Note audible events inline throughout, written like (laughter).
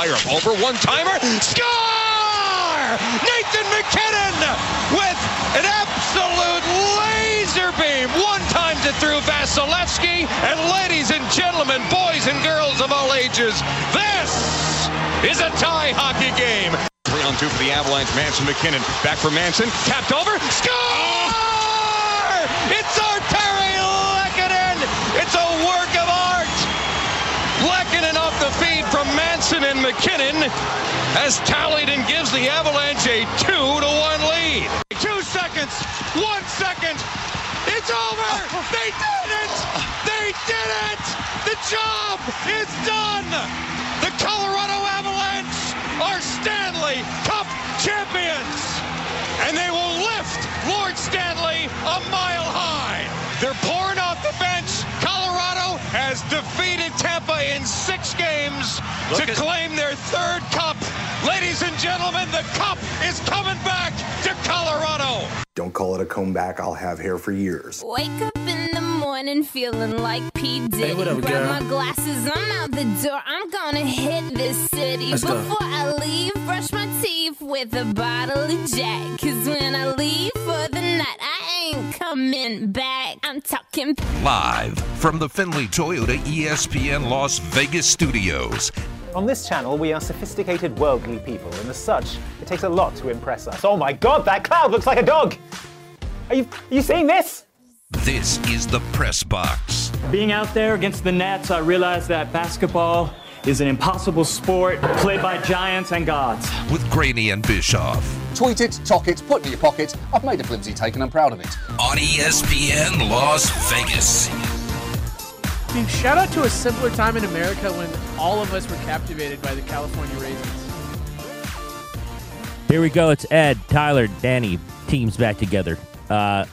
fire him over. One timer. Score! Nathan MacKinnon with an absolute laser beam. One times it through Vasilevskiy. And ladies and gentlemen, boys and girls of all ages, this is a tie hockey game. Three on two for the Avalanche. Manson MacKinnon back for Manson. Tapped over. Score! It's Artturi Lehkonen. It's a work of art. Lehkonen off the feed from Manson and MacKinnon has tallied and gives the Avalanche a two to one lead. Two seconds. One second. It's over. They did it. They did it. The job is done. The Colorado Avalanche are Stanley Cup champions. And they will lift Lord Stanley a mile high. They're pouring off the bench. Colorado has defeated Tampa in six games Look to at- claim their third cup. Ladies and gentlemen, the cup is coming back to Colorado. Don't call it a comeback. I'll have hair for years. Wake up in the morning feeling like P. Diddy. what up, Grab my glasses, I'm out the door. I'm gonna hit this city. Let's go. Before I leave, brush my teeth with a bottle of Jack. Cause when I leave for the night, I ain't coming back. I'm talking Live from the Findlay Toyota ESPN Las Vegas studios. On this channel, we are sophisticated, worldly people, and as such, it takes a lot to impress us. Oh my god, that cloud looks like a dog! Are you, are you seeing this? This is the Press Box. Being out there against the Nets, I realized that basketball is an impossible sport played by giants and gods. with Graney and Bischoff Tweet it, talk it, put it in your pocket. I've made a flimsy take and I'm proud of it. on ESPN Las Vegas. I mean, shout out to a simpler time in America when all of us were captivated by the California raisins. Here we go. It's Ed, Tyler, Danny. Teams back together. Uh,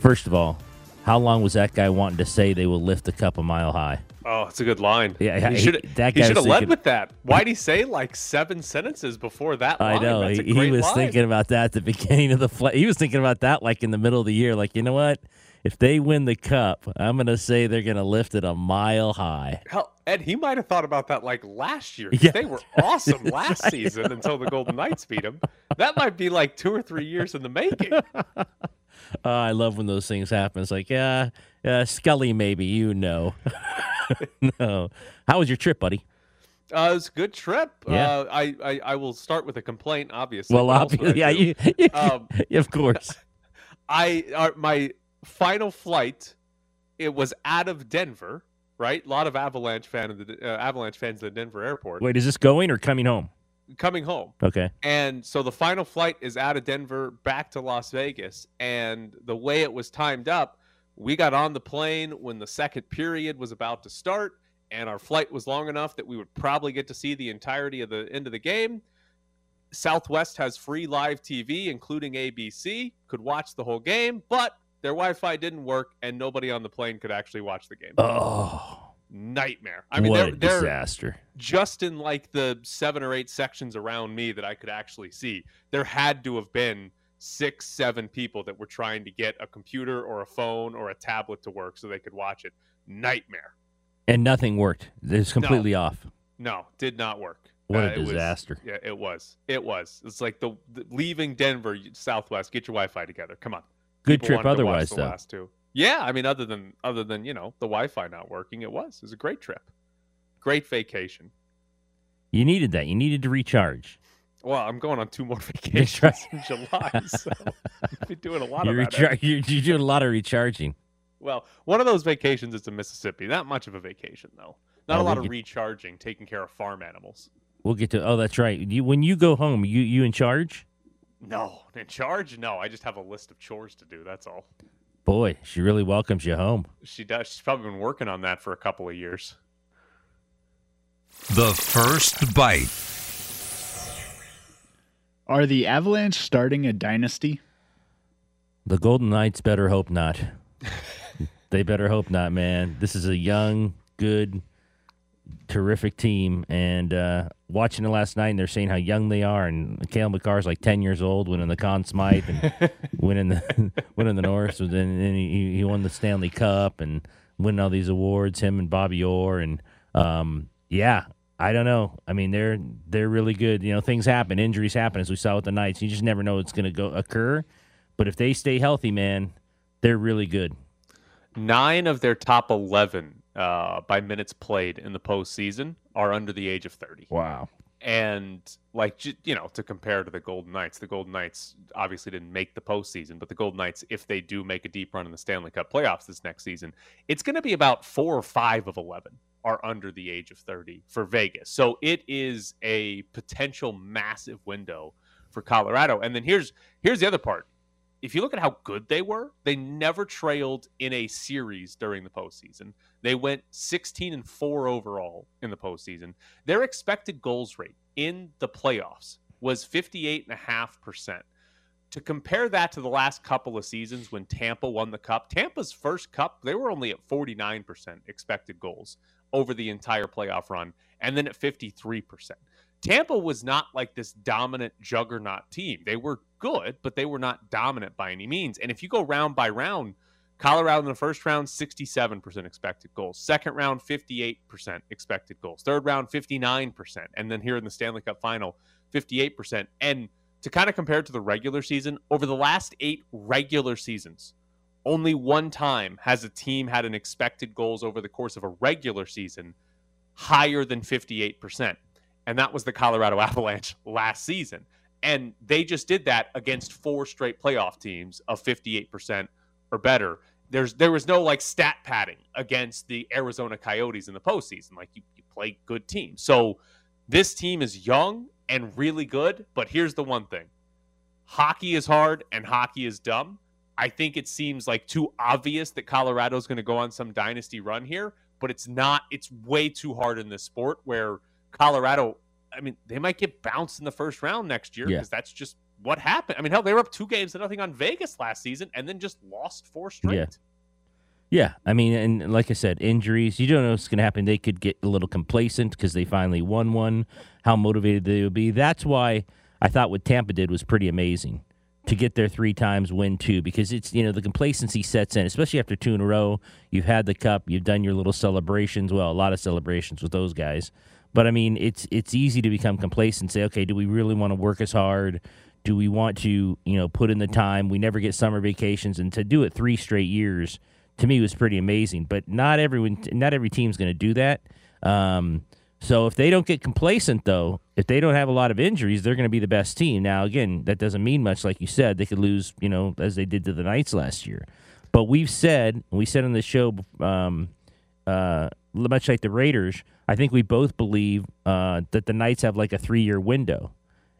first of all, how long was that guy wanting to say they will lift the cup a mile high? Oh, it's a good line. Yeah, he he- should that guy should have led thinking- with that. Why'd he say like seven sentences before that Line? I know That's a he, he was line. thinking about that at the beginning of the flight. He was thinking about that like in the middle of the year. Like you know what? If they win the cup, I'm gonna say they're gonna lift it a mile high. Hell, Ed, he might have thought about that like last year. Yeah. They were awesome (laughs) last season until the Golden Knights beat them. That might be like two or three years in the making. Uh, (laughs) I love when those things happen. It's like, yeah, uh, Scully, maybe you know. (laughs) no, how was your trip, buddy? Uh, it was a good trip. Yeah. Uh, I, I I will start with a complaint, obviously. Well, What else would I obviously, (laughs) yeah, you, (laughs) you Um, of course. I uh, my final flight, it was out of Denver. Right, a lot of Avalanche fan of the uh, Avalanche fans at the Denver airport Wait, is this going or coming home? coming home. Okay. And so the final flight is out of Denver back to Las Vegas. And the way it was timed up, we got on the plane when the second period was about to start, and our flight was long enough that we would probably get to see the entirety of the end of the game. Southwest has free live TV, including ABC, could watch the whole game, but their Wi Fi didn't work, and nobody on the plane could actually watch the game. Oh, Nightmare. I mean, what they're, disaster. just in like the seven or eight sections around me that I could actually see, there had to have been six, seven people that were trying to get a computer or a phone or a tablet to work so they could watch it. Nightmare. And nothing worked. It's completely off. No, did not work. What a Uh, was- disaster. yeah, it was. It was. It's like the, the leaving Denver Southwest. Get your Wi-Fi together. Come on. Good People trip wanted to watch otherwise, the though. Last two. Yeah, I mean, other than other than you know the Wi-Fi not working, it was. It was a great trip. Great vacation. You needed that. You needed to recharge. Well, I'm going on two more (laughs) That's right. vacations in July, (laughs) so I've been doing a lot You're, of that. rechar- you're, you're doing a lot of recharging. Well, one of those vacations is to Mississippi. Not much of a vacation though. Not Oh, a lot we'll of get- recharging, taking care of farm animals. We'll get to. Oh, that's right. You, when you go home, you you in charge? No, in charge? No, I just have a list of chores to do. That's all. Boy, she really welcomes you home. She does. She's probably been working on that for a couple of years. The first bite. Are the Avalanche starting a dynasty? The Golden Knights better hope not. (laughs) they better hope not, man. This is a young, good, terrific team. And uh, watching it last night, and they're saying how young they are. And Cale Makar's like ten years old, winning the Conn Smythe and (laughs) winning the (laughs) winning the North. And then and he, he won the Stanley Cup and winning all these awards. Him and Bobby Orr and um, yeah, I don't know. I mean, they're they're really good. You know, things happen, injuries happen, as we saw with the Knights. You just never know what's going to go occur. But if they stay healthy, man, they're really good. Nine of their top 11 uh, by minutes played in the postseason are under the age of 30. Wow. And like you know, to compare to the Golden Knights, the Golden Knights obviously didn't make the postseason, but the Golden Knights, if they do make a deep run in the Stanley Cup playoffs this next season, it's going to be about four or five of eleven are under the age of thirty for Vegas. So it is a potential massive window for Colorado. And then here's here's the other part. If you look at how good they were, they never trailed in a series during the postseason. They went 16 and 4 overall in the postseason. Their expected goals rate in the playoffs was 58.5%. To compare that to the last couple of seasons when Tampa won the cup, Tampa's first cup, they were only at 49% expected goals over the entire playoff run, and then at 53%. Tampa was not like this dominant juggernaut team. They were good, but they were not dominant by any means. And if you go round by round, Colorado in the first round, 67% expected goals. Second round, 58% expected goals. Third round, 59%. And then here in the Stanley Cup final, 58%. And to kind of compare it to the regular season, over the last eight regular seasons, only one time has a team had an expected goals over the course of a regular season higher than 58%. And that was the Colorado (laughs) Avalanche last season. And they just did that against four straight playoff teams of 58% or better. There's there was no like stat padding against the Arizona Coyotes in the postseason. Like you, you play good teams. So this team is young and really good. But here's the one thing: hockey is hard and hockey is dumb. I think it seems like too obvious that Colorado's going to go on some dynasty run here, but it's not. It's way too hard in this sport where Colorado. I mean, they might get bounced in the first round next year Yeah. because that's just what happened. I mean, hell, they were up two games to nothing on Vegas last season and then just lost four straight. Yeah. Yeah, I mean, and like I said, injuries. You don't know what's going to happen. They could get a little complacent because they finally won one. How motivated they would be. That's why I thought what Tampa did was pretty amazing to get there three times, win two, because it's you know the complacency sets in, especially after two in a row. You've had the cup, you've done your little celebrations. Well, a lot of celebrations with those guys. But I mean, it's it's easy to become complacent. Say, okay, do we really want to work as hard? Do we want to you know put in the time? We never get summer vacations, and to do it three straight years to me was pretty amazing. But not everyone, not every team's going to do that. Um, so if they don't get complacent, though, if they don't have a lot of injuries, they're going to be the best team. Now, again, that doesn't mean much, like you said. They could lose, you know, as they did to the Knights last year. But we've said, we said on the show, um, uh, much like the Raiders, I think we both believe uh, that the Knights have like a three-year window,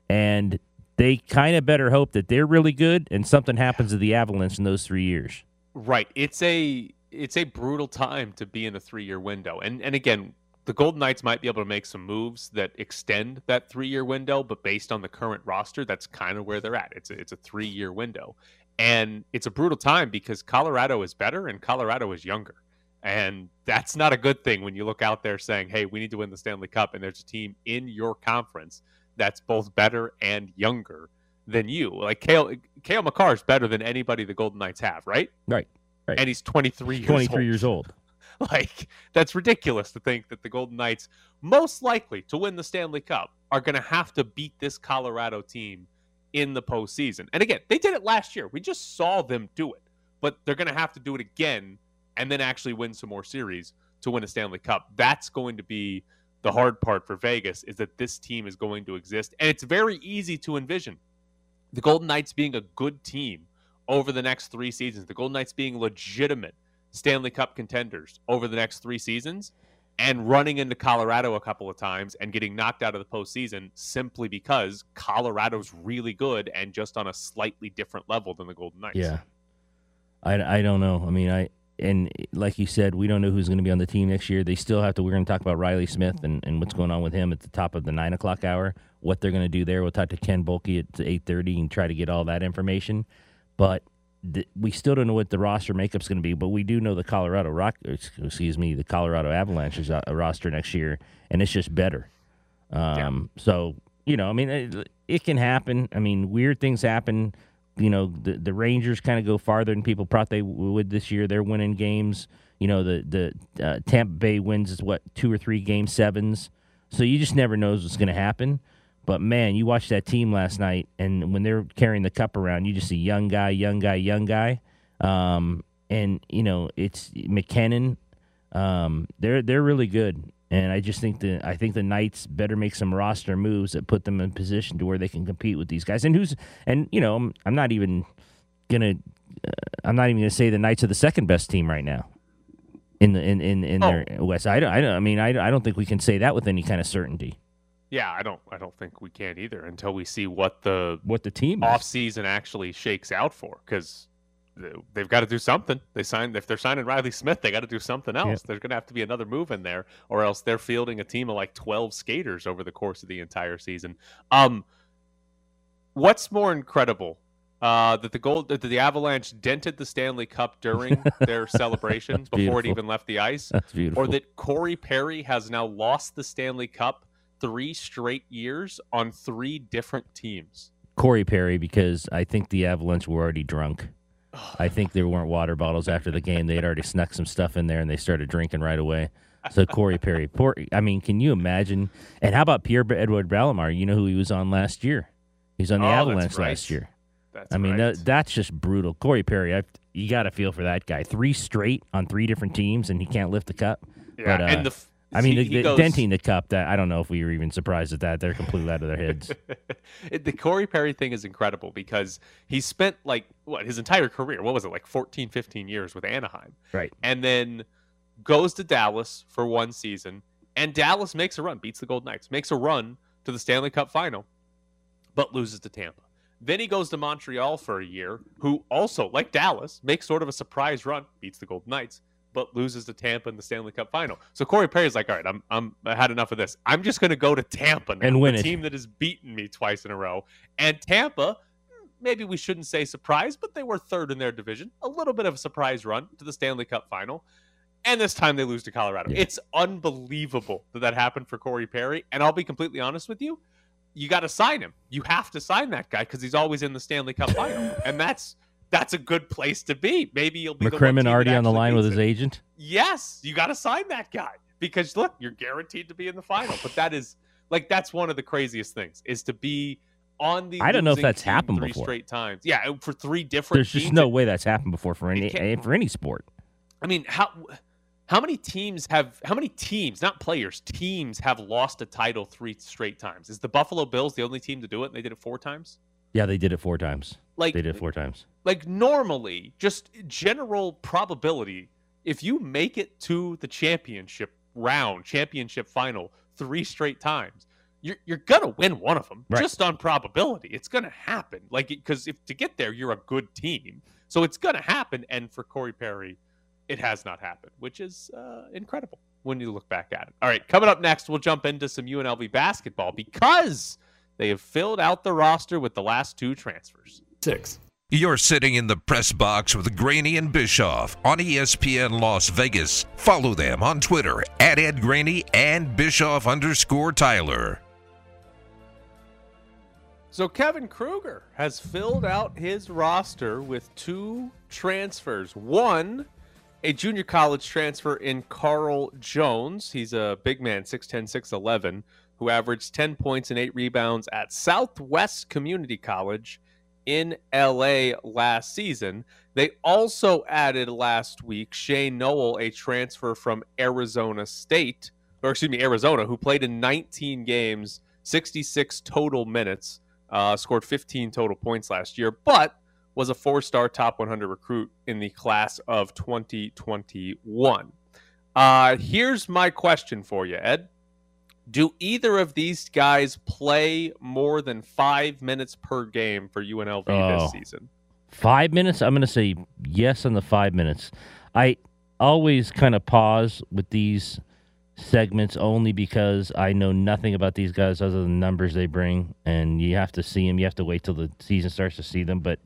and they kind of better hope that they're really good and something happens to the Avalanche in those three years. Right. It's a it's a brutal time to be in a three year window. And and again, the Golden Knights might be able to make some moves that extend that three year window, but based on the current roster, that's kind of where they're at. It's a, it's a three year window, and it's a brutal time because Colorado is better and Colorado is younger, and that's not a good thing when you look out there saying, "Hey, we need to win the Stanley Cup," and there's a team in your conference that's both better and younger than you. Like Cale, Cale Makar is better than anybody the Golden Knights have, right? Right. Right. And he's 23 years 23 old. years old. (laughs) Like that's ridiculous to think that the Golden Knights, most likely to win the Stanley Cup, are going to have to beat this Colorado team in the postseason. And again, they did it last year. We just saw them do it, but they're going to have to do it again and then actually win some more series to win a Stanley Cup. That's going to be the hard part for Vegas is that this team is going to exist, and it's very easy to envision the Golden Knights being a good team over the next three seasons, the Golden Knights being legitimate Stanley Cup contenders over the next three seasons, and running into Colorado a couple of times and getting knocked out of the postseason simply because Colorado's really good and just on a slightly different level than the Golden Knights. Yeah. I, I don't know. I mean, I and like you said, we don't know who's going to be on the team next year. They still have to. We're going to talk about Reilly Smith and, and what's going on with him at the top of the nine o'clock hour. What they're going to do there. We'll talk to Ken Boehlke at eight thirty and try to get all that information. But we still don't know what the roster makeup's going to be. But we do know the Colorado Rock. Excuse me, the Colorado Avalanche is a, a roster next year, and it's just better. Um, So you know, I mean, it, it can happen. I mean, weird things happen. You know, the the Rangers kind of go farther than people thought they would this year. They're winning games. You know, the the uh, Tampa Bay wins is what two or three game sevens. So you just never knows what's going to happen. But man, you watched that team last night, and when they're carrying the cup around, you just see young guy, young guy, young guy. Um, and you know it's MacKinnon. Um, they're they're really good, and I just think that I think the Knights better make some roster moves that put them in position to where they can compete with these guys. And who's and you know I'm, I'm not even gonna uh, I'm not even gonna say the Knights are the second best team right now in the in in, in Oh. their West. I don't I don't I mean I, I don't think we can say that with any kind of certainty. Yeah, I don't. I don't think we can either until we see what the what the team off season actually shakes out for. Because they've got to do something. They signed if they're signing Reilly Smith, they got to do something else. There's going to have to be another move in there, or else they're fielding a team of like 12 skaters over the course of the entire season. Um, what's more incredible? Uh, that the gold that the Avalanche dented the Stanley Cup during (laughs) their celebration That's before it even left the ice, That's beautiful. or that Corey Perry has now lost the Stanley Cup three straight years on three different teams. Corey Perry because I think the Avalanche were already drunk. (sighs) I think there weren't water bottles after the game. They had already snuck some stuff in there and they started drinking right away. So Corey Perry, (laughs) poor, I mean, can you imagine? And how about Pierre-Edouard Bellemare? You know who he was on last year? He was on the Oh, Avalanche right. last year. That's I mean, right. that, that's just brutal. Corey Perry, I, you got to feel for that guy. Three straight on three different teams, and he can't lift the cup. Yeah, But, uh, and the I mean, he- the, he goes- denting the cup. That I don't know if we were even surprised at that. They're completely out of their heads. (laughs) It- the Corey Perry thing is incredible because he spent like what his entire career, what was it, like 14, 15 years with Anaheim. Right. And then goes to Dallas for one season, and Dallas makes a run, beats the Golden Knights, makes a run to the Stanley Cup final, but loses to Tampa. Then he goes to Montreal for a year, who also, like Dallas, makes sort of a surprise run, beats the Golden Knights, but loses to Tampa in the Stanley Cup final. So Corey Perry's like, all right, I'm I'm I had enough of this. I'm just gonna go to Tampa now, And win the it. team that has beaten me twice in a row. And Tampa, hmm, maybe we shouldn't say surprise, but they were third in their division. A little bit of a surprise run to the Stanley Cup final. And this time they lose to Colorado. It's unbelievable that that happened for Corey Perry. And I'll be completely honest with you, you got to sign him. You have to sign that guy because he's always in the Stanley Cup final, and that's that's a good place to be. Maybe you'll be McCrimmon already on the line with his it. agent. Yes, you got to sign that guy because look, you're guaranteed to be in the final. But that is like that's one of the craziest things is to be on the. I don't know if that's happened three before. straight times. Yeah, for three different. There's just no way that's happened before for any eh, for any sport. I mean, how how many teams have how many teams, not players, teams have lost a title three straight times? Is the Buffalo Bills the only team to do it? And they did it four times. Yeah, they did it four times. Like- they did it four times. Like normally, just general probability, if you make it to the championship round, championship final three straight times, you're you're gonna win one of them Right. just on probability. It's gonna happen. Like because if to get there, you're a good team, so it's gonna happen. And for Corey Perry, it has not happened, which is uh, incredible when you look back at it. All right, coming up next, we'll jump into some UNLV basketball because they have filled out the roster with the last two transfers. Six. You're sitting in the press box with Graney and Bischoff on ESPN Las Vegas. Follow them on Twitter at Ed Graney and Bischoff underscore Tyler. So Kevin Kruger has filled out his roster with two transfers. One, a junior college transfer in Carl Jones. He's a big man, 6'10, 6'11, who averaged 10 points and 8 rebounds at Southwest Community College in LA last season. They also added last week Shane Nowell, a transfer from Arizona State, or excuse me, Arizona, who played in 19 games, 66 total minutes, uh, scored 15 total points last year, but was a four star top 100 recruit in the class of 2021. Uh, here's my question for you, Ed. Do either of these guys play more than five minutes per game for UNLV Oh. this season? Five minutes. I'm going to say yes on the five minutes. I always kind of pause with these segments only because I know nothing about these guys other than the numbers they bring, and you have to see them. You have to wait till the season starts to see them. But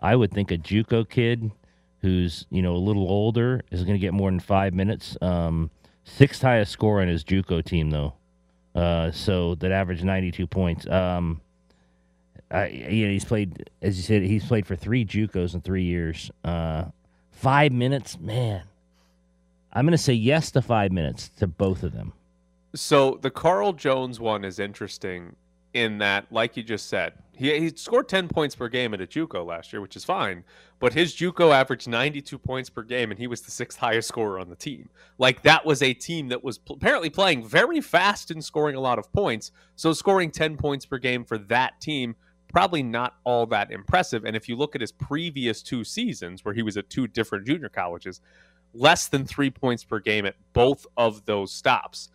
I would think a JUCO kid who's you know a little older is going to get more than five minutes. Um, sixth highest score on his JUCO team though, uh, so that averaged 92 points. Um, I, you know, he's played, as you said, he's played for three JUCOs in three years. Uh, five minutes, man. I'm going to say yes to five minutes to both of them. So the Carl Jones one is interesting in that, like you just said, he, he scored 10 points per game at a JUCO last year, which is fine. But his JUCO averaged 92 points per game, and he was the sixth highest scorer on the team. Like that was a team that was pl- apparently playing very fast and scoring a lot of points. So scoring 10 points per game for that team probably not all that impressive. And if you look at his previous two seasons, where he was at two different junior colleges, less than three points per game at both of those stops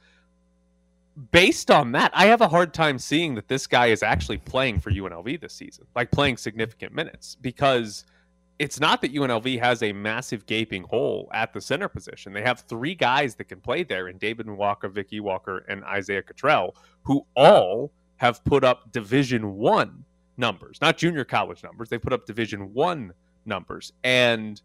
based on that, I have a hard time seeing that this guy is actually playing for UNLV this season, like playing significant minutes, because it's not that UNLV has a massive gaping hole at the center position. They have three guys that can play there in David Walker, Vicky Walker, and Isaiah Cottrell, who all have put up Division One numbers, not junior college numbers. They put up Division One numbers, and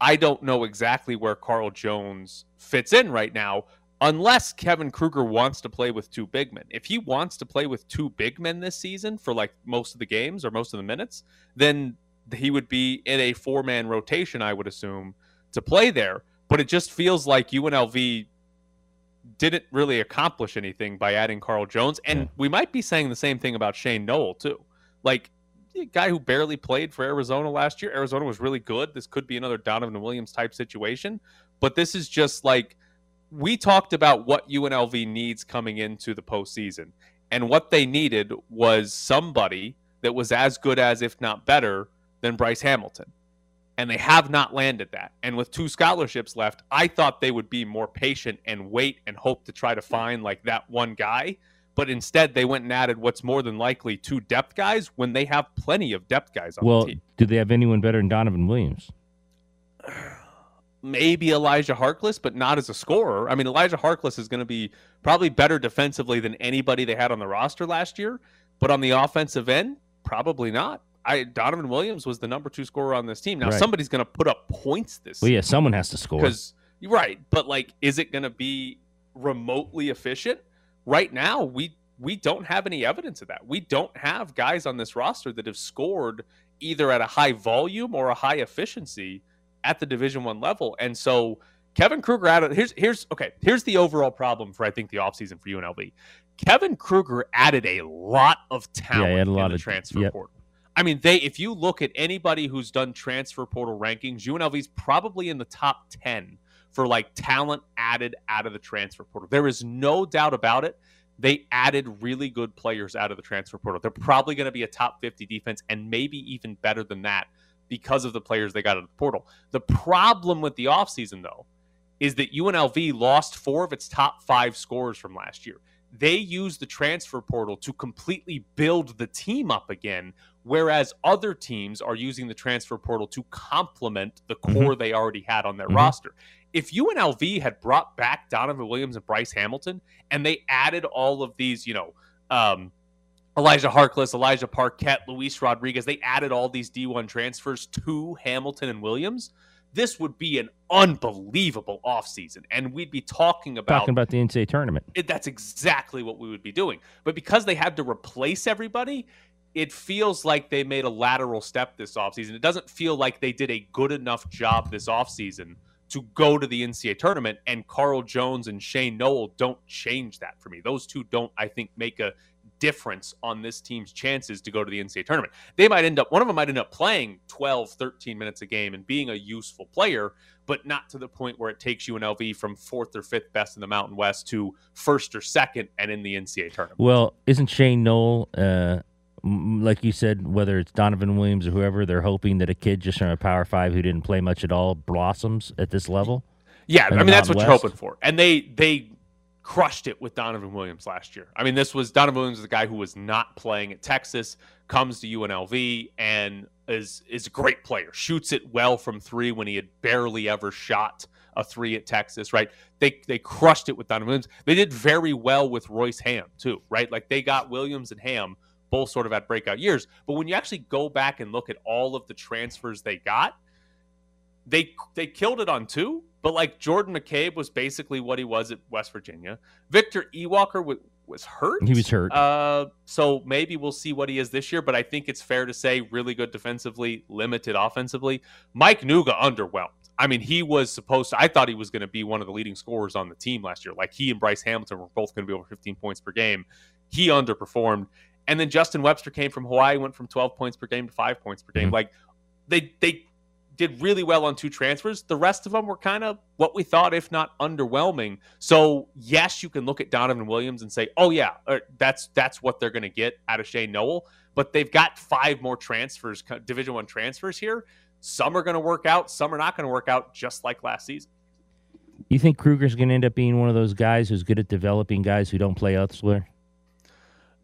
I don't know exactly where Carl Jones fits in right now unless Kevin Kruger wants to play with two big men. If he wants to play with two big men this season for like most of the games or most of the minutes, then he would be in a four man rotation, I would assume, to play there. But it just feels like UNLV didn't really accomplish anything by adding Carl Jones. And yeah. we might be saying the same thing about Shane Nowell, too. Like, a guy who barely played for Arizona last year. Arizona was really good. This could be another Donovan Williams type situation. But this is just like we talked about what UNLV needs coming into the postseason, and what they needed was somebody that was as good as, if not better, than Bryce Hamilton. And they have not landed that. And with two scholarships left, I thought they would be more patient and wait and hope to try to find like that one guy. But instead, they went and added what's more than likely two depth guys when they have plenty of depth guys on well, the team. do they have anyone better than Donovan Williams? Maybe Elijah Harkless, but not as a scorer. I mean, Elijah Harkless is going to be probably better defensively than anybody they had on the roster last year, but on the offensive end, probably not. I Donovan Williams was the number two scorer on this team. Now right. somebody's going to put up points this. Well, yeah, someone has to score. Because right, but like, is it going to be remotely efficient? Right now, we we don't have any evidence of that. We don't have guys on this roster that have scored either at a high volume or a high efficiency at the Division One level. And so Kevin Kruger added here's here's okay, here's the overall problem for I think the offseason for UNLV. Kevin Kruger added a lot of talent yeah, a lot in the of, transfer yep. portal. I mean, they if you look at anybody who's done transfer portal rankings, UNLV's probably in the top 10 for like talent added out of the transfer portal. There is no doubt about it. They added really good players out of the transfer portal. They're probably going to be a top 50 defense and maybe even better than that because of the players they got out of the portal. The problem with the offseason, though, is that UNLV lost four of its top five scorers from last year. They used the transfer portal to completely build the team up again, whereas other teams are using the transfer portal to complement the mm-hmm. core mm-hmm. they already had on their mm-hmm. roster. If UNLV had brought back Donovan Williams and Bryce Hamilton and they added all of these, you know, um, Elijah Harkless, Elijah Parquet, Luis Rodriguez, they added all these D1 transfers to Hamilton and Williams. This would be an unbelievable offseason. And we'd be talking about talking about the NCAA tournament. It, that's exactly what we would be doing. But because they had to replace everybody, it feels like they made a lateral step this offseason. It doesn't feel like they did a good enough job this offseason to go to the NCAA tournament. And Carl Jones and Shane Nowell don't change that for me. Those two don't, I think, make a difference on this team's chances to go to the NCAA tournament. They might end up, one of them might end up playing 12, 13 minutes a game and being a useful player, but not to the point where it takes UNLV from fourth or fifth best in the Mountain West to first or second and in the NCAA tournament. Well, isn't Shane Nowell, uh, like you said, whether it's Donovan Williams or whoever, they're hoping that a kid just from a Power Five who didn't play much at all blossoms at this level? Yeah, I mean that's what West? you're hoping for, and they they crushed it with Donovan Williams last year. I mean, this was Donovan Williams, the guy who was not playing at Texas, comes to UNLV and is is a great player. Shoots it well from three when he had barely ever shot a three at Texas. Right? They they crushed it with Donovan Williams. They did very well with Royce Hamm too. Right? Like they got Williams and Hamm both sort of at breakout years. But when you actually go back and look at all of the transfers they got, they they killed it on two but like Jordan McCabe was basically what he was at West Virginia. Victor Iwuakor w- was hurt. He was hurt. Uh, so maybe we'll see what he is this year. But I think it's fair to say really good defensively, limited offensively. Mike Nuga underwhelmed. I mean, he was supposed to. I thought he was going to be one of the leading scorers on the team last year. Like he and Bryce Hamilton were both going to be over 15 points per game. He underperformed, and then Justin Webster came from Hawaii, went from 12 points per game to five points per game. Mhm. Like they they did really well on two transfers. The rest of them were kind of what we thought, if not underwhelming. So yes, you can look at Donovan Williams and say, "Oh yeah, or that's that's what they're going to get out of Shane Nowell." But they've got five more transfers, Division One transfers here. Some are going to work out, some are not going to work out, just like last season. You think Kruger's going to end up being one of those guys who's good at developing guys who don't play elsewhere?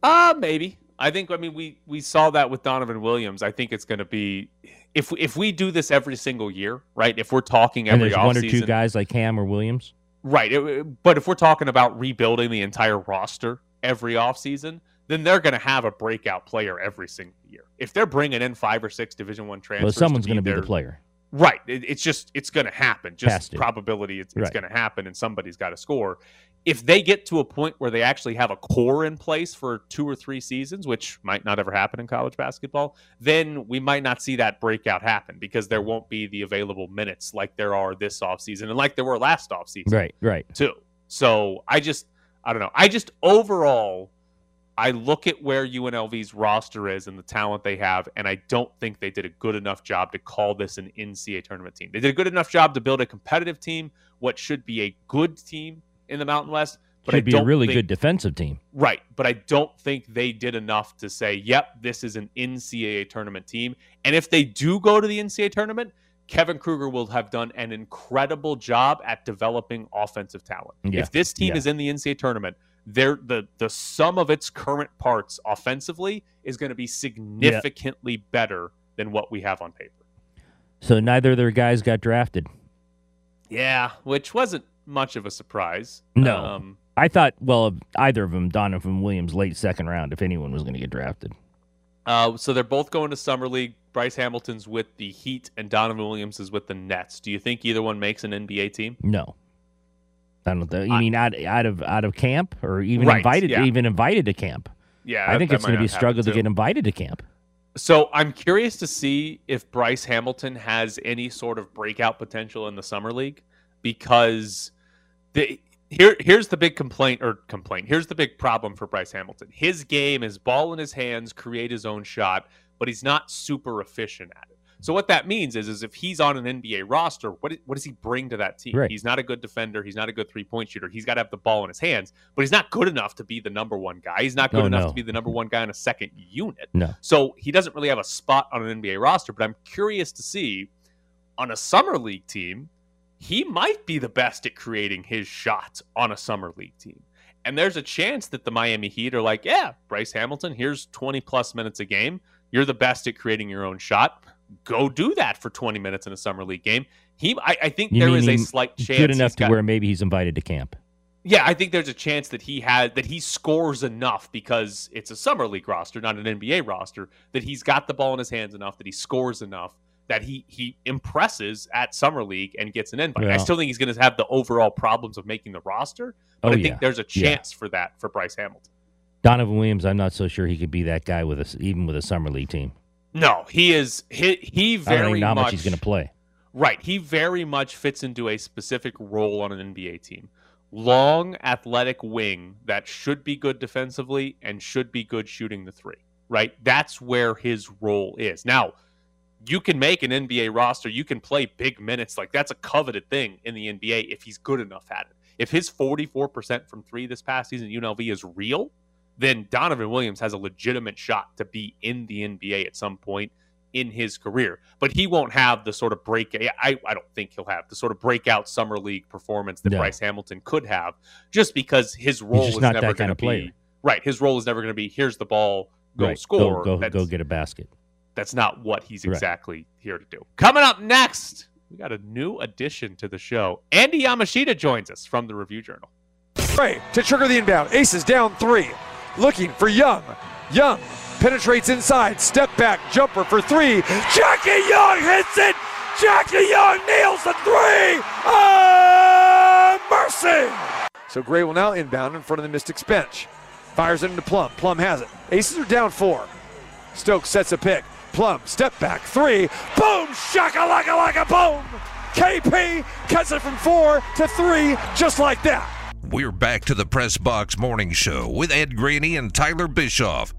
Uh maybe. I think. I mean, we we saw that with Donovan Williams. I think it's going to be if if we do this every single year, right? If we're talking And every there's one or two guys like Cam or Williams. Right. it- but if we're talking about rebuilding the entire roster every offseason, then they're going to have a breakout player every single year. If they're bringing in five or six Division One transfers, Well, someone's going to be the their- player. Right. It, it's just it's going to happen. Just probability. It's, it's Right. going to happen, and somebody's got to score. If they get to a point where they actually have a core in place for two or three seasons, which might not ever happen in college basketball, then we might not see that breakout happen because there won't be the available minutes like there are this offseason and like there were last offseason Right, right. too. So I just, I don't know. I just overall, I look at where UNLV's roster is and the talent they have, and I don't think they did a good enough job to call this an NCAA tournament team. They did a good enough job to build a competitive team, what should be a good team in the Mountain West. But Should I be a really think- good defensive team. Right, but I don't think they did enough to say, "Yep, this is an NCAA tournament team." And if they do go to the NCAA tournament, Kevin Kruger will have done an incredible job at developing offensive talent. Yeah, If this team yeah. is in the NCAA tournament, they're, the the sum of its current parts offensively is going to be significantly better than what we have on paper. So neither of their guys got drafted. Yeah, which wasn't much of a surprise. No. Um, I thought, well, either of them, Donovan Williams, late second round, if anyone was going to get drafted. Uh, so they're both going to summer league. Bryce Hamilton's with the Heat, and Donovan Williams is with the Nets. Do you think either one makes an NBA team? No. I don't know. You mean out, out of out of camp or even Right, invited yeah. even invited to camp? Yeah, I that- think that it's going to be a struggle to get invited to camp. So I'm curious to see if Bryce Hamilton has any sort of breakout potential in the summer league because the here here's the big complaint or complaint. Here's the big problem for Bryce Hamilton. His game is ball in his hands, create his own shot, but he's not super efficient at it. So what that means is, is if he's on an NBA roster, what what does he bring to that team? Right. He's not a good defender. He's not a good three point shooter. He's got to have the ball in his hands, but he's not good enough to be the number one guy. He's not good Oh, enough no. to be the number one guy in a second unit. No. So he doesn't really have a spot on an NBA roster, but I'm curious to see on a summer league team, he might be the best at creating his shots on a summer league team. And there's a chance that the Miami Heat are like, yeah, Bryce Hamilton, here's 20 plus minutes a game. You're the best at creating your own shot. Go do that for 20 minutes in a summer league game. He, I, I think You there is a slight chance. good enough to got- where maybe he's invited to camp. yeah, I think there's a chance that he had that he scores enough because it's a summer league roster, not an NBA roster, that he's got the ball in his hands enough that he scores enough that he he impresses at summer league and gets an invite. I still think he's going to have the overall problems of making the roster, but Oh, I think yeah. there's a Yeah. chance for that for Bryce Hamilton. Donovan Williams, I'm not so sure he could be that guy with us, even with a summer league team. No, he is he he I don't very know much much he's going to play. Right. He very much fits into a specific role on an NBA team. Long, athletic wing that should be good defensively and should be good shooting the three. Right. That's where his role is. Now, you can make an NBA roster. You can play big minutes. Like that's a coveted thing in the NBA if he's good enough at it. If his 44% from three this past season at UNLV is real, then Donovan Williams has a legitimate shot to be in the NBA at some point in his career. But he won't have the sort of break. I, I don't think he'll have the sort of breakout summer league performance that No. Bryce Hamilton could have, just because his role is never going to be right. His role is never going to be here's the ball, go Right. score. Go, go, go get a basket. That's not what he's Right. exactly here to do. Coming up next, we got a new addition to the show. Andy Yamashita joins us from the Review Journal. Trey to trigger the inbound. Aces down three. Looking for Young. Young penetrates inside. Step back. Jumper for three. Jackie Young hits it. Jackie Young nails the three. Oh, mercy. So Gray will now inbound in front of the Mystics bench. Fires it into Plum. Plum has it. Aces are down four. Stokes sets a pick. Plum, step back, three. Boom! Shaka laka laka boom! KP cuts it from four to three, just like that. We're back to the Press Box Morning Show with Ed Graney and Tyler Bischoff.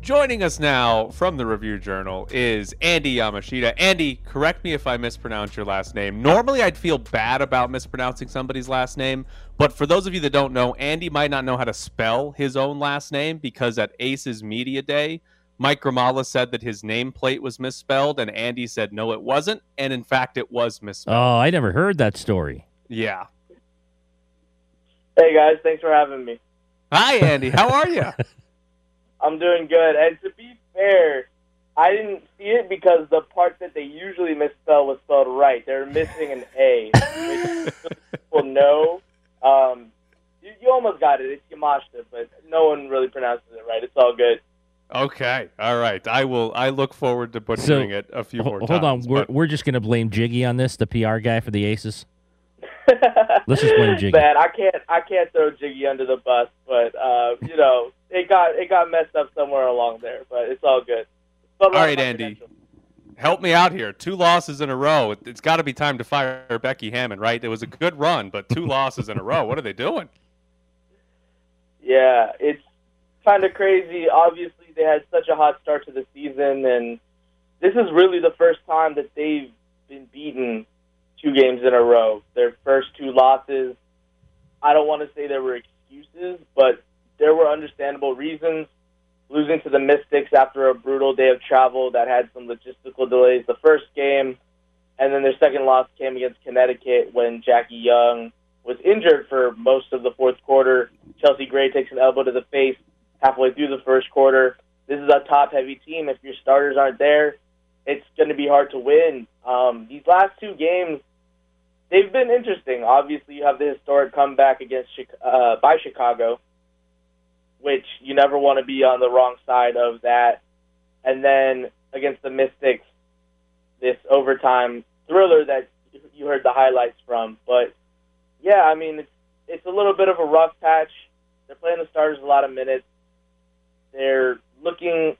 Joining us now from the Review Journal is Andy Yamashita. Andy, correct me if I mispronounce your last name. Normally, I'd feel bad about mispronouncing somebody's last name, but for those of you that don't know, Andy might not know how to spell his own last name because at Aces Media Day, Mike Grimala said that his nameplate was misspelled, and Andy said no, it wasn't, and in fact, it was misspelled. Oh, I never heard that story. Yeah. Hey guys, thanks for having me. Hi, Andy. How are you? (laughs) I'm doing good. And to be fair, I didn't see it because the part that they usually misspell was spelled right. They're missing an A. which people (laughs) know. Um, you, you almost got it. It's Yamashita, but no one really pronounces it right. It's all good. Okay. All right. I will. I look forward to butchering it a few more Hold times. on, we're, but- we're just going to blame Jiggy on this, the PR guy for the Aces. (laughs) Let's just blame Jiggy. Man, I can't I can't throw Jiggy under the bus, but uh, you know it got it got messed up somewhere along there, but it's all good. But All right, Andy. Help me out here. Two losses in a row. It- It's got to be time to fire Becky Hammon, right? It was a good run, but two losses in a row. What are they doing? (laughs) Yeah, it's kind of crazy. Obviously, they had such a hot start to the season, and this is really the first time that they've been beaten two games in a row. Their first two losses, I don't want to say there were excuses, but there were understandable reasons. Losing to the Mystics after a brutal day of travel that had some logistical delays the first game, and then their second loss came against Connecticut when Jackie Young was injured for most of the fourth quarter. Chelsea Gray takes an elbow to the face halfway through the first quarter. This is a top heavy team. If your starters aren't there, it's going to be hard to win. Um, these last two games, they've been interesting. Obviously, you have the historic comeback against uh, by Chicago, which you never want to be on the wrong side of that. And then against the Mystics, this overtime thriller that you heard the highlights from. But yeah, I mean, it's it's a little bit of a rough patch. They're playing the starters a lot of minutes. They're looking,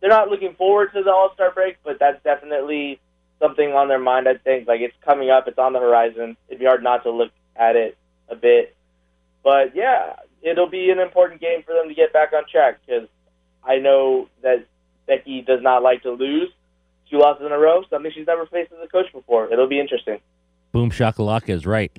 they're not looking forward to the All Star break, but that's definitely something on their mind. I think like it's coming up, it's on the horizon. It'd be hard not to look at it a bit. But yeah, it'll be an important game for them to get back on track because I know that Becky does not like to lose. Two losses in a row, something she's never faced as a coach before. It'll be interesting. Boom shakalaka is right.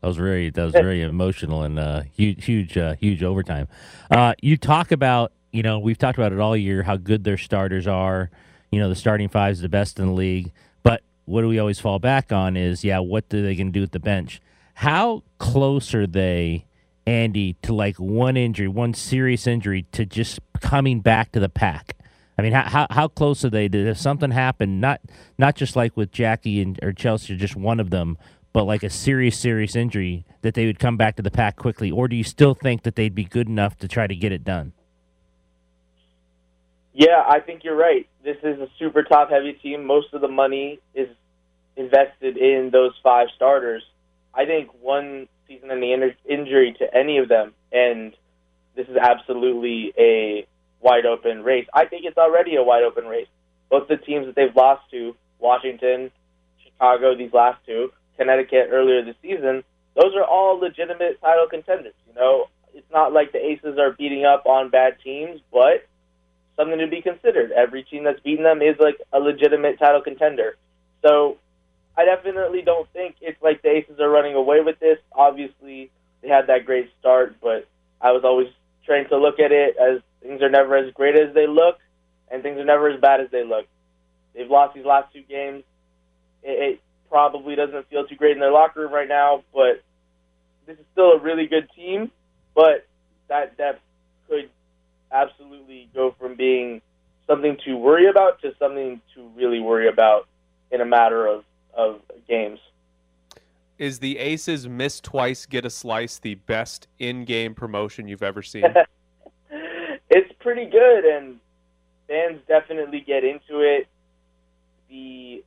That was very that was (laughs) very emotional and uh, huge huge uh, huge overtime. Uh, you talk about you know we've talked about it all year how good their starters are. You know the starting five is the best in the league. But what do we always fall back on is yeah what do they can do at the bench? How close are they, Andy, to like one injury, one serious injury to just coming back to the pack? I mean, how, how close are they? Did if something happened, not not just like with Jackie and or Chelsea, just one of them, but like a serious serious injury, that they would come back to the pack quickly, or do you still think that they'd be good enough to try to get it done? Yeah, I think you're right. This is a super top heavy team. Most of the money is invested in those five starters. I think one season ending in- injury to any of them, and this is absolutely a wide open race. I think it's already a wide open race. Both the teams that they've lost to, Washington, Chicago, these last two, Connecticut earlier this season, those are all legitimate title contenders. You know, it's not like the Aces are beating up on bad teams, but something to be considered. Every team that's beaten them is like a legitimate title contender. So I definitely don't think it's like the Aces are running away with this. Obviously, they had that great start, but I was always trying to look at it as things are never as great as they look, and things are never as bad as they look. They've lost these last two games. It, it probably doesn't feel too great in their locker room right now, but this is still a really good team. But that depth could absolutely go from being something to worry about to something to really worry about in a matter of, of games. Is the Aces miss twice, get a slice the best in-game promotion you've ever seen? (laughs) it's pretty good, and fans definitely get into it. The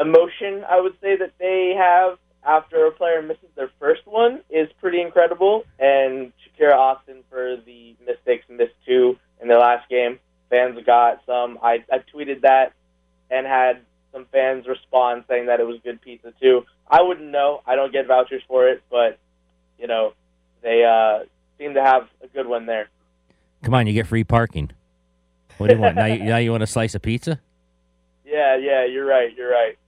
emotion, I would say, that they have after a player misses their first one is pretty incredible. And Shakira Austin for the Mystics missed two in their last game. Fans got some. I, I tweeted that and had some fans respond saying that it was good pizza too. I wouldn't know. I don't get vouchers for it, but you know, they uh, seem to have a good one there. Come on, you get free parking. What do you want? now, you, now you want a slice of pizza? (laughs) Yeah, yeah, you're right. You're right.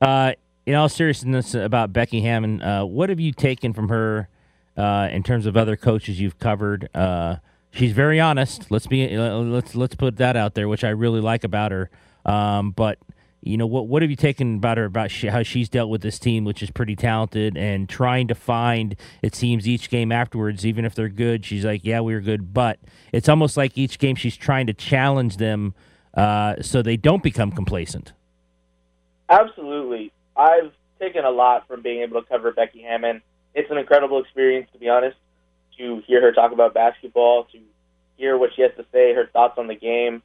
Uh, in all seriousness about Becky Hammon, uh, what have you taken from her uh, in terms of other coaches you've covered? Uh, she's very honest. Let's be uh, let's let's put that out there, which I really like about her. Um, but you know what what have you taken about her about she, how she's dealt with this team, which is pretty talented, and trying to find it seems each game afterwards, even if they're good, she's like, yeah, we were good, but it's almost like each game she's trying to challenge them uh, so they don't become complacent. Absolutely. I've taken a lot from being able to cover Becky Hammon. It's an incredible experience, to be honest, to hear her talk about basketball, to hear what she has to say, her thoughts on the game.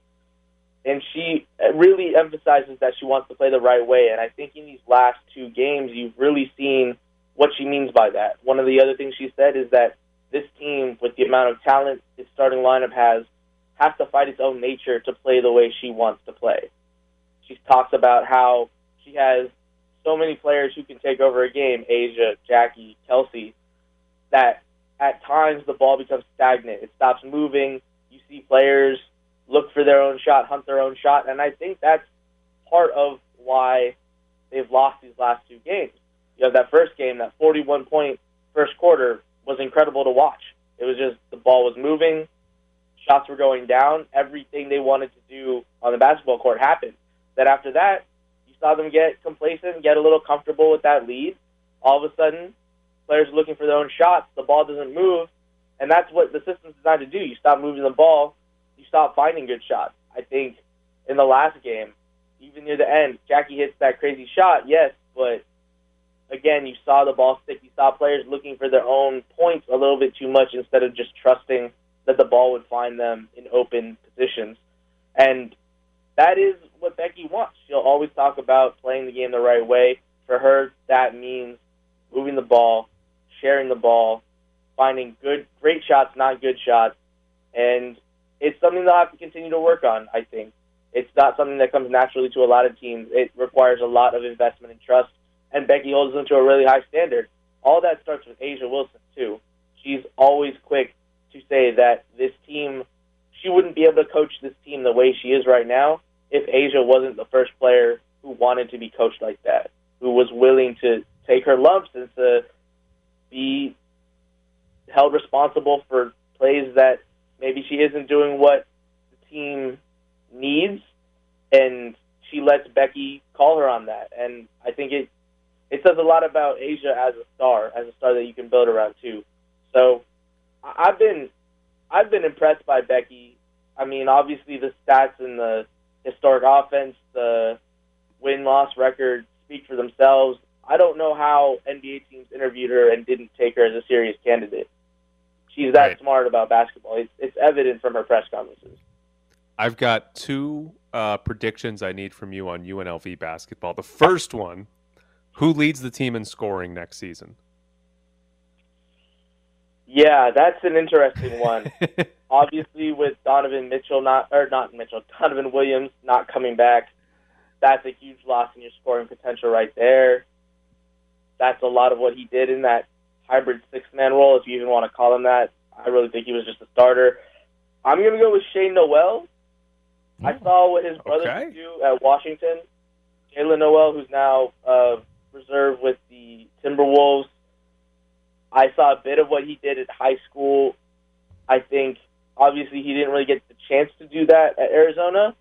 And she uh, really emphasizes that she wants to play the right way. And I think in these last two games, you've really seen what she means by that. One of the other things she said is that this team, with the amount of talent its starting lineup has, has to fight its own nature to play the way she wants to play. She talks about how she has so many players who can take over a game, A'ja, Jackie, Kelsey, that at times the ball becomes stagnant. It stops moving. You see players look for their own shot, hunt their own shot, and I think that's part of why they've lost these last two games. You have that first game, that 41 point first quarter was incredible to watch. It was just the ball was moving, shots were going down, everything they wanted to do on the basketball court happened. Then after that, saw them get complacent, get a little comfortable with that lead. All of a sudden, players are looking for their own shots, the ball doesn't move, and that's what the system's designed to do. You stop moving the ball, you stop finding good shots. I think in the last game, even near the end, Jackie hits that crazy shot, yes, but again, you saw the ball stick. You saw players looking for their own points a little bit too much instead of just trusting that the ball would find them in open positions. And that is what Becky wants. She'll always talk about playing the game the right way. For her, that means moving the ball, sharing the ball, finding good, great shots, not good shots, and it's something they'll have to continue to work on. I think it's not something that comes naturally to a lot of teams. It requires a lot of investment and trust, and Becky holds them to a really high standard. All that starts with A'ja Wilson too. She's always quick to say that this team, she wouldn't be able to coach this team the way she is right now if A'ja wasn't the first player who wanted to be coached like that, who was willing to take her lumps and to be held responsible for plays that maybe she isn't doing what the team needs, and she lets Becky call her on that. And I think it it says a lot about A'ja as a star, as a star that you can build around too. So I've been I've been impressed by Becky. I mean, obviously the stats and the historic offense, the win loss record speak for themselves. I don't know how NBA teams interviewed her and didn't take her as a serious candidate. She's that Right. smart about basketball. It's, it's evident from her press conferences. I've got two uh, predictions I need from you on UNLV basketball. The first one who leads the team in scoring next season? Yeah, that's an interesting one. (laughs) Obviously, with Donovan Mitchell not or not Mitchell, (laughs) Donovan Williams not coming back, that's a huge loss in your scoring potential right there. That's a lot of what he did in that hybrid six man role, if you even want to call him that. I really think he was just a starter. I'm gonna go with Shane Nowell. I saw what his brother Okay. do at Washington. Jaylen Nowell, who's now uh, reserved with the Timberwolves. I saw a bit of what he did at high school. I think obviously he didn't really get the chance to do that at Arizona.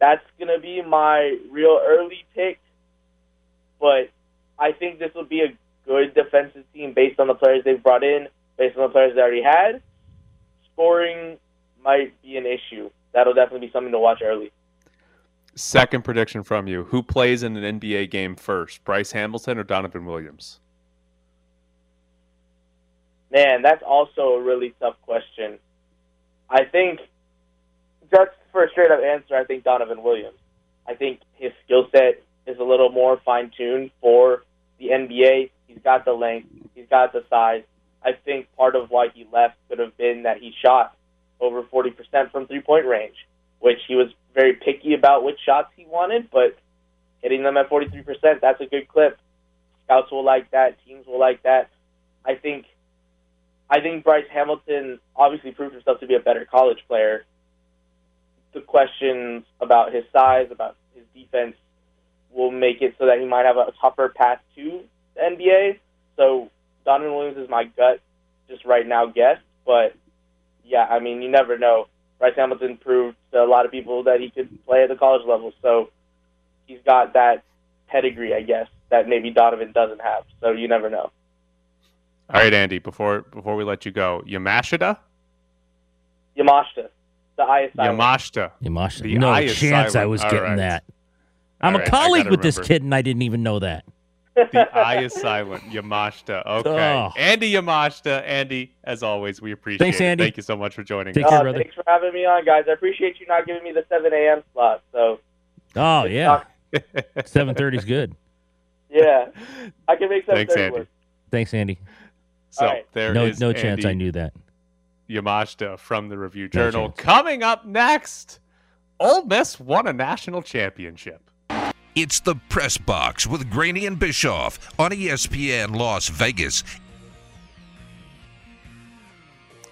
That's going to be my real early pick. But I think this will be a good defensive team based on the players they've brought in, based on the players they already had. Scoring might be an issue. That'll definitely be something to watch early. Second prediction from you: Who plays in an NBA game first, Bryce Hamilton or Donovan Williams? Man, that's also a really tough question. I think, just for a straight up answer, I think Donovan Williams. I think his skill set is a little more fine tuned for the NBA. He's got the length, he's got the size. I think part of why he left could have been that he shot over 40% from three point range, which he was very picky about which shots he wanted, but hitting them at 43%. That's a good clip. Scouts will like that. Teams will like that. I think I think Bryce Hamilton obviously proved himself to be a better college player. The questions about his size, about his defense, will make it so that he might have a tougher path to the NBA. So Donovan Williams is my gut, just right now guess. But yeah, I mean, you never know. Bryce Hamilton proved to a lot of people that he could play at the college level. So he's got that pedigree, I guess, that maybe Donovan doesn't have. So you never know. All right, Andy. Before before we let you go, Yamashita. Yamashita, the I is silent. Yamashita. Yamashita. The no I chance I was All getting right. that. I'm All a right, colleague gotta with this kid, and I didn't even know that. The I is silent. Yamashita. Okay. Oh. Andy Yamashita. Andy, as always, we appreciate Thanks, it. Andy. Thank you so much for joining Take us. care, Uh, brother. thanks for having me on, guys. I appreciate you not giving me the 7 a.m. slot. So Oh yeah, seven thirty is good. (laughs) yeah, I can make 7:30 Thanks, Andy. work. Thanks, Andy. So All right. there no, is no chance Andy I knew that. Yamashita from the Review Journal. chance. Coming up next, Ole Miss won a national championship. It's the Press Box with Graney and Bischoff on ESPN Las Vegas.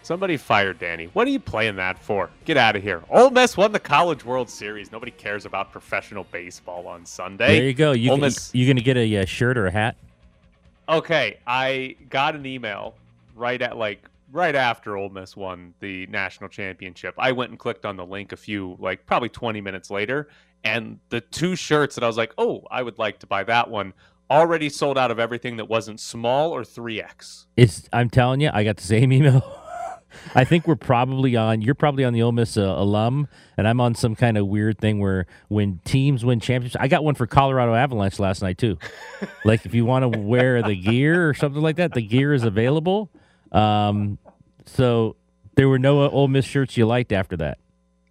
Somebody fired Danny. What are you playing that for? Get out of here. Ole Miss won the College World Series. Nobody cares about professional baseball on Sunday. there you go. You Ole can, Miss- you gonna get a, uh shirt or a hat? Okay, I got an email right at like right after Ole Miss won the national championship. I went and clicked on the link a few like probably 20 minutes later and the two shirts that I was like, "Oh, I would like to buy that one." Already sold out of everything that wasn't small or 3X. It's. I'm telling you, I got the same email. (laughs) I think we're probably on. You're probably on the Ole Miss uh, alum, and I'm on some kind of weird thing where when teams win championships, I got one for Colorado Avalanche last night too. like if you want to wear the gear or something like that, the gear is available. Um, so there were no Ole Miss shirts you liked after that.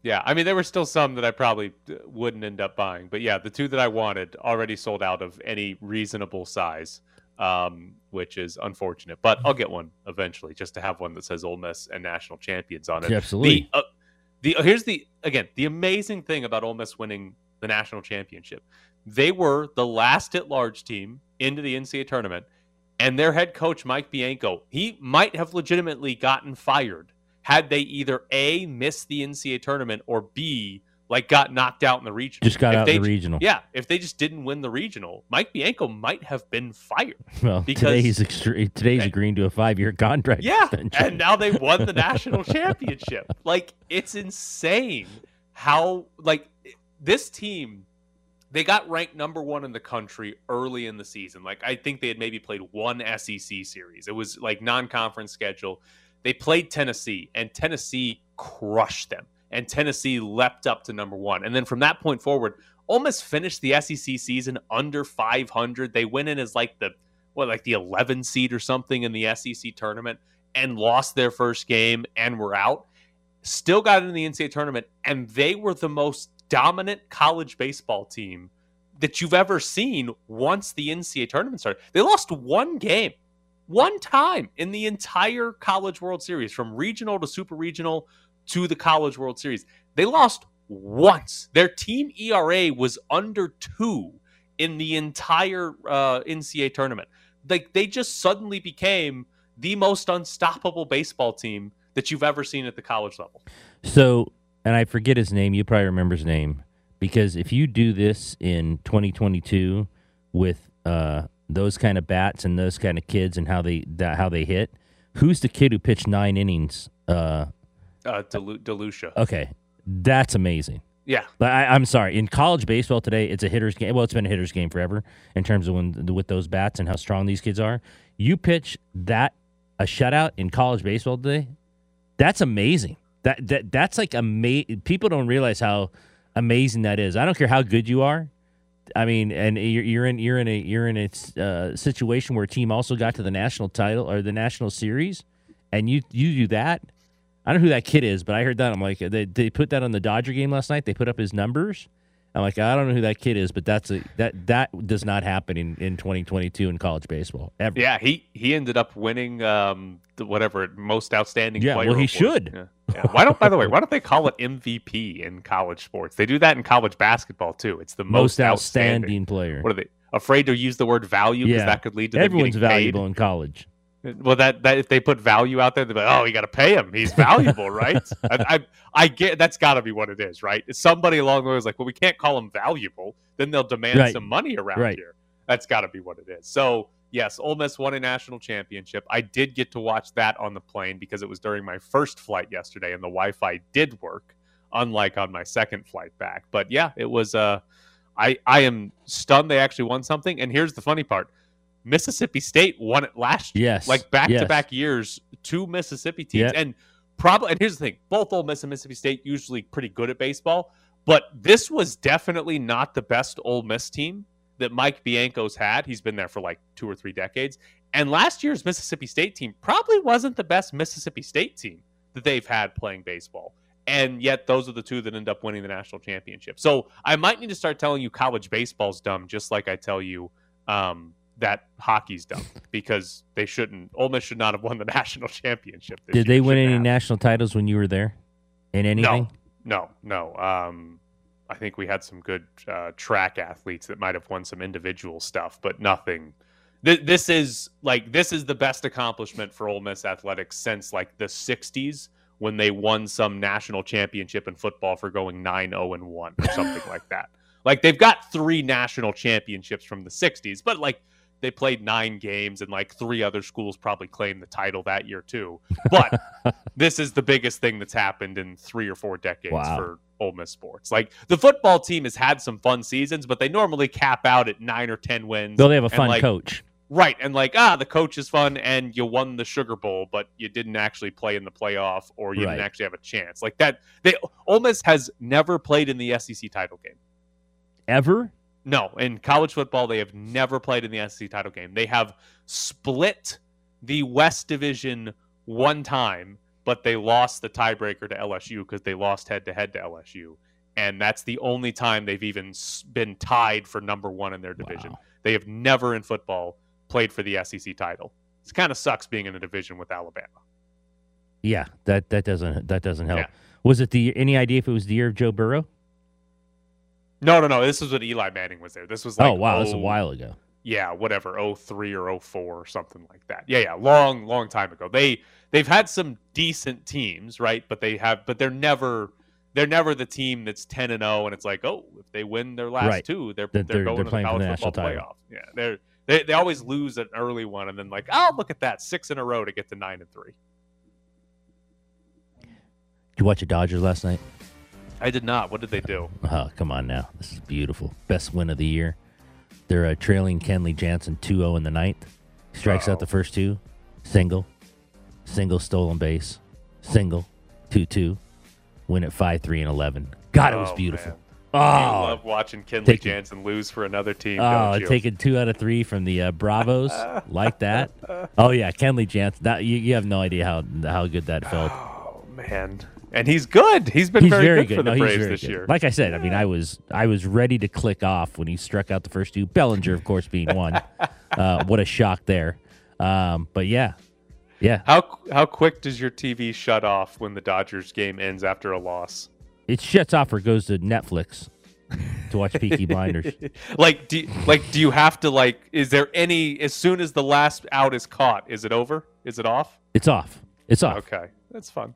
Yeah, I mean there were still some that I probably uh, wouldn't end up buying, but yeah, the two that I wanted already sold out of any reasonable size, um, which is unfortunate. But I'll get one eventually, just to have one that says Ole Miss and national champions on it. Yeah, absolutely. The, uh, the here's the again the amazing thing about Ole Miss winning the national championship, they were the last at large team into the NCAA tournament, and their head coach Mike Bianco he might have legitimately gotten fired had they either a missed the NCAA tournament or b like got knocked out in the regional. Just got If out they in the regional. Yeah, if they just didn't win the regional, Mike Bianco might have been fired. (laughs) Well, Because- today's extre- today's eh. agreeing to a five year contract. Yeah, extension. and now they won the (laughs) national championship. Like it's insane how like this team they got ranked number one in the country early in the season. Like I think they had maybe played one SEC series. It was like non-conference schedule. They played Tennessee, and Tennessee crushed them. And Tennessee leapt up to number one. And then from that point forward, almost finished the SEC season under 500. They went in as like the what, like the 11 seed or something in the SEC tournament, and lost their first game and were out. Still got into the NCAA tournament, and they were the most dominant college baseball team that you've ever seen once the NCAA tournament started. They lost one game, one time in the entire College World Series, from regional to super regional to the College World Series. They lost once. Their team ERA was under two in the entire uh, NCAA tournament. Like they just suddenly became the most unstoppable baseball team that you've ever seen at the college level. So, and I forget his name. You probably remember his name because if you do this in 2022 with uh, those kind of bats and those kind of kids and how they that, how they hit, who's the kid who pitched nine innings? Uh, Uh, Delu- DeLucia. okay, that's amazing. Yeah. But I, I'm sorry. In college baseball today, it's a hitter's game. Well, it's been a hitter's game forever in terms of when with those bats and how strong these kids are. You pitch that a shutout in college baseball today. That's amazing. That that that's like amazing. People don't realize how amazing that is. I don't care how good you are. I mean, and you're, you're in you're in a you're in a uh, situation where a team also got to the national title or the national series, and you you do that. I don't know who that kid is, but I heard that. I'm like, they, they put that on the Dodger game last night. They put up his numbers. I'm like, I don't know who that kid is, but that's a that that does not happen in, in 2022 in college baseball ever. Yeah, he he ended up winning um the whatever most outstanding Yeah, player. well, he award. should. Yeah. Yeah. Why don't? By the way, why don't they call it MVP in college sports? They do that in college basketball too. It's the most, Most outstanding player. What are they afraid to use the word value because Yeah. that could lead to Everyone's getting paid? valuable in college. Well, that that if they put value out there, they're like, oh, you got to pay him. He's valuable, (laughs) right? I, I I get that's got to be what it is, right? Somebody along the way is like, well, we can't call him valuable. Then they'll demand Right. some money around Right. here. That's got to be what it is. So yes, Ole Miss won a national championship. I did get to watch that on the plane because it was during my first flight yesterday, and the Wi-Fi did work, unlike on my second flight back. But yeah, it was. Uh, I I am stunned they actually won something. And here's the funny part. Mississippi State won it last year. Yes, Like back to back years, two Mississippi teams. Yeah. And probably and here's the thing, both Ole Miss and Mississippi State usually pretty good at baseball, but this was definitely not the best Ole Miss team that Mike Bianco's had. He's been there for like two or three decades. And last year's Mississippi State team probably wasn't the best Mississippi State team that they've had playing baseball. And yet those are the two that end up winning the national championship. So I might need to start telling you college baseball's dumb, just like I tell you um, that hockey's dumb (laughs) because they shouldn't. Ole Miss should not have won the (laughs) national championship. This Did year. they win any have. national titles when you were there? In anything? No, no. Um, I think we had some good uh, track athletes that might have won some individual stuff, but nothing. Th- this is like this is the best accomplishment for Ole Miss athletics since like the '60s when they won some national championship in football for going 9-0 and one or something (laughs) like that. Like they've got three national championships from the '60s, but like they played nine games and like three other schools probably claimed the title that year too. But (laughs) this is the biggest thing that's happened in three or four decades Wow. for Ole Miss sports. Like the football team has had some fun seasons, but they normally cap out at nine or ten wins. Though they have a fun like, coach. Right. And like, ah, the coach is fun and you won the Sugar Bowl, but you didn't actually play in the playoff or you Right. didn't actually have a chance. Like that they Ole Miss has never played in the SEC title game. Ever? No, in college football, they have never played in the SEC title game. They have split the West Division one time, but they lost the tiebreaker to LSU because they lost head to head to LSU. And that's the only time they've even been tied for number one in their division. They have never in football played for the SEC title. It kind of sucks being in a division with Alabama. Yeah, that that doesn't that doesn't help. Yeah. Was it the any idea if it was the year of Joe Burrow? No, no, no. This was when Eli Manning was there. This was oh, like oh wow, that's a oh- while ago. yeah, whatever, 03 or 04 or something like that. Yeah, yeah, long, long time ago. They they've had some decent teams, right? But they have but they're never they're never the team that's 10 and 0 and it's like, "Oh, if they win their last Right. two, they're they're, they're- going they're to the for college the national football title. playoff." Yeah, they're they, they always lose an early one and then like, "Oh, look at that, 6 in a row to get to 9 and 3." Did you watch the Dodgers last night? I did not. What did they do? Oh, come on now. This is beautiful. Best win of the year. They're uh, trailing Kenley Jansen 2 0 in the ninth. Strikes out the first two. Single. Single stolen base. Single. 2 2. Win at 5 3 and 11. God, it was Oh, beautiful. man. Oh, you love watching Kenley taking- Jansen lose for another team, Oh, taking two out of three from the uh, Bravos (laughs) like that. Oh yeah, Kenley Jansen. That you, you have no idea how how good that felt. Oh man, and he's good. He's been he's very, very, good, for the No, he's Braves very this good. year. Like I said, I mean, I was I was ready to click off when he struck out the first two. Bellinger, of course, being one. (laughs) uh, what a shock there. Um, but yeah, yeah, How how quick does your TV shut off when the Dodgers game ends after a loss? it shuts off or goes to Netflix to watch Peaky Blinders. (laughs) like do like do you have to like is there any as soon as the last out is caught is it over is it off It's off. It's off. okay that's fun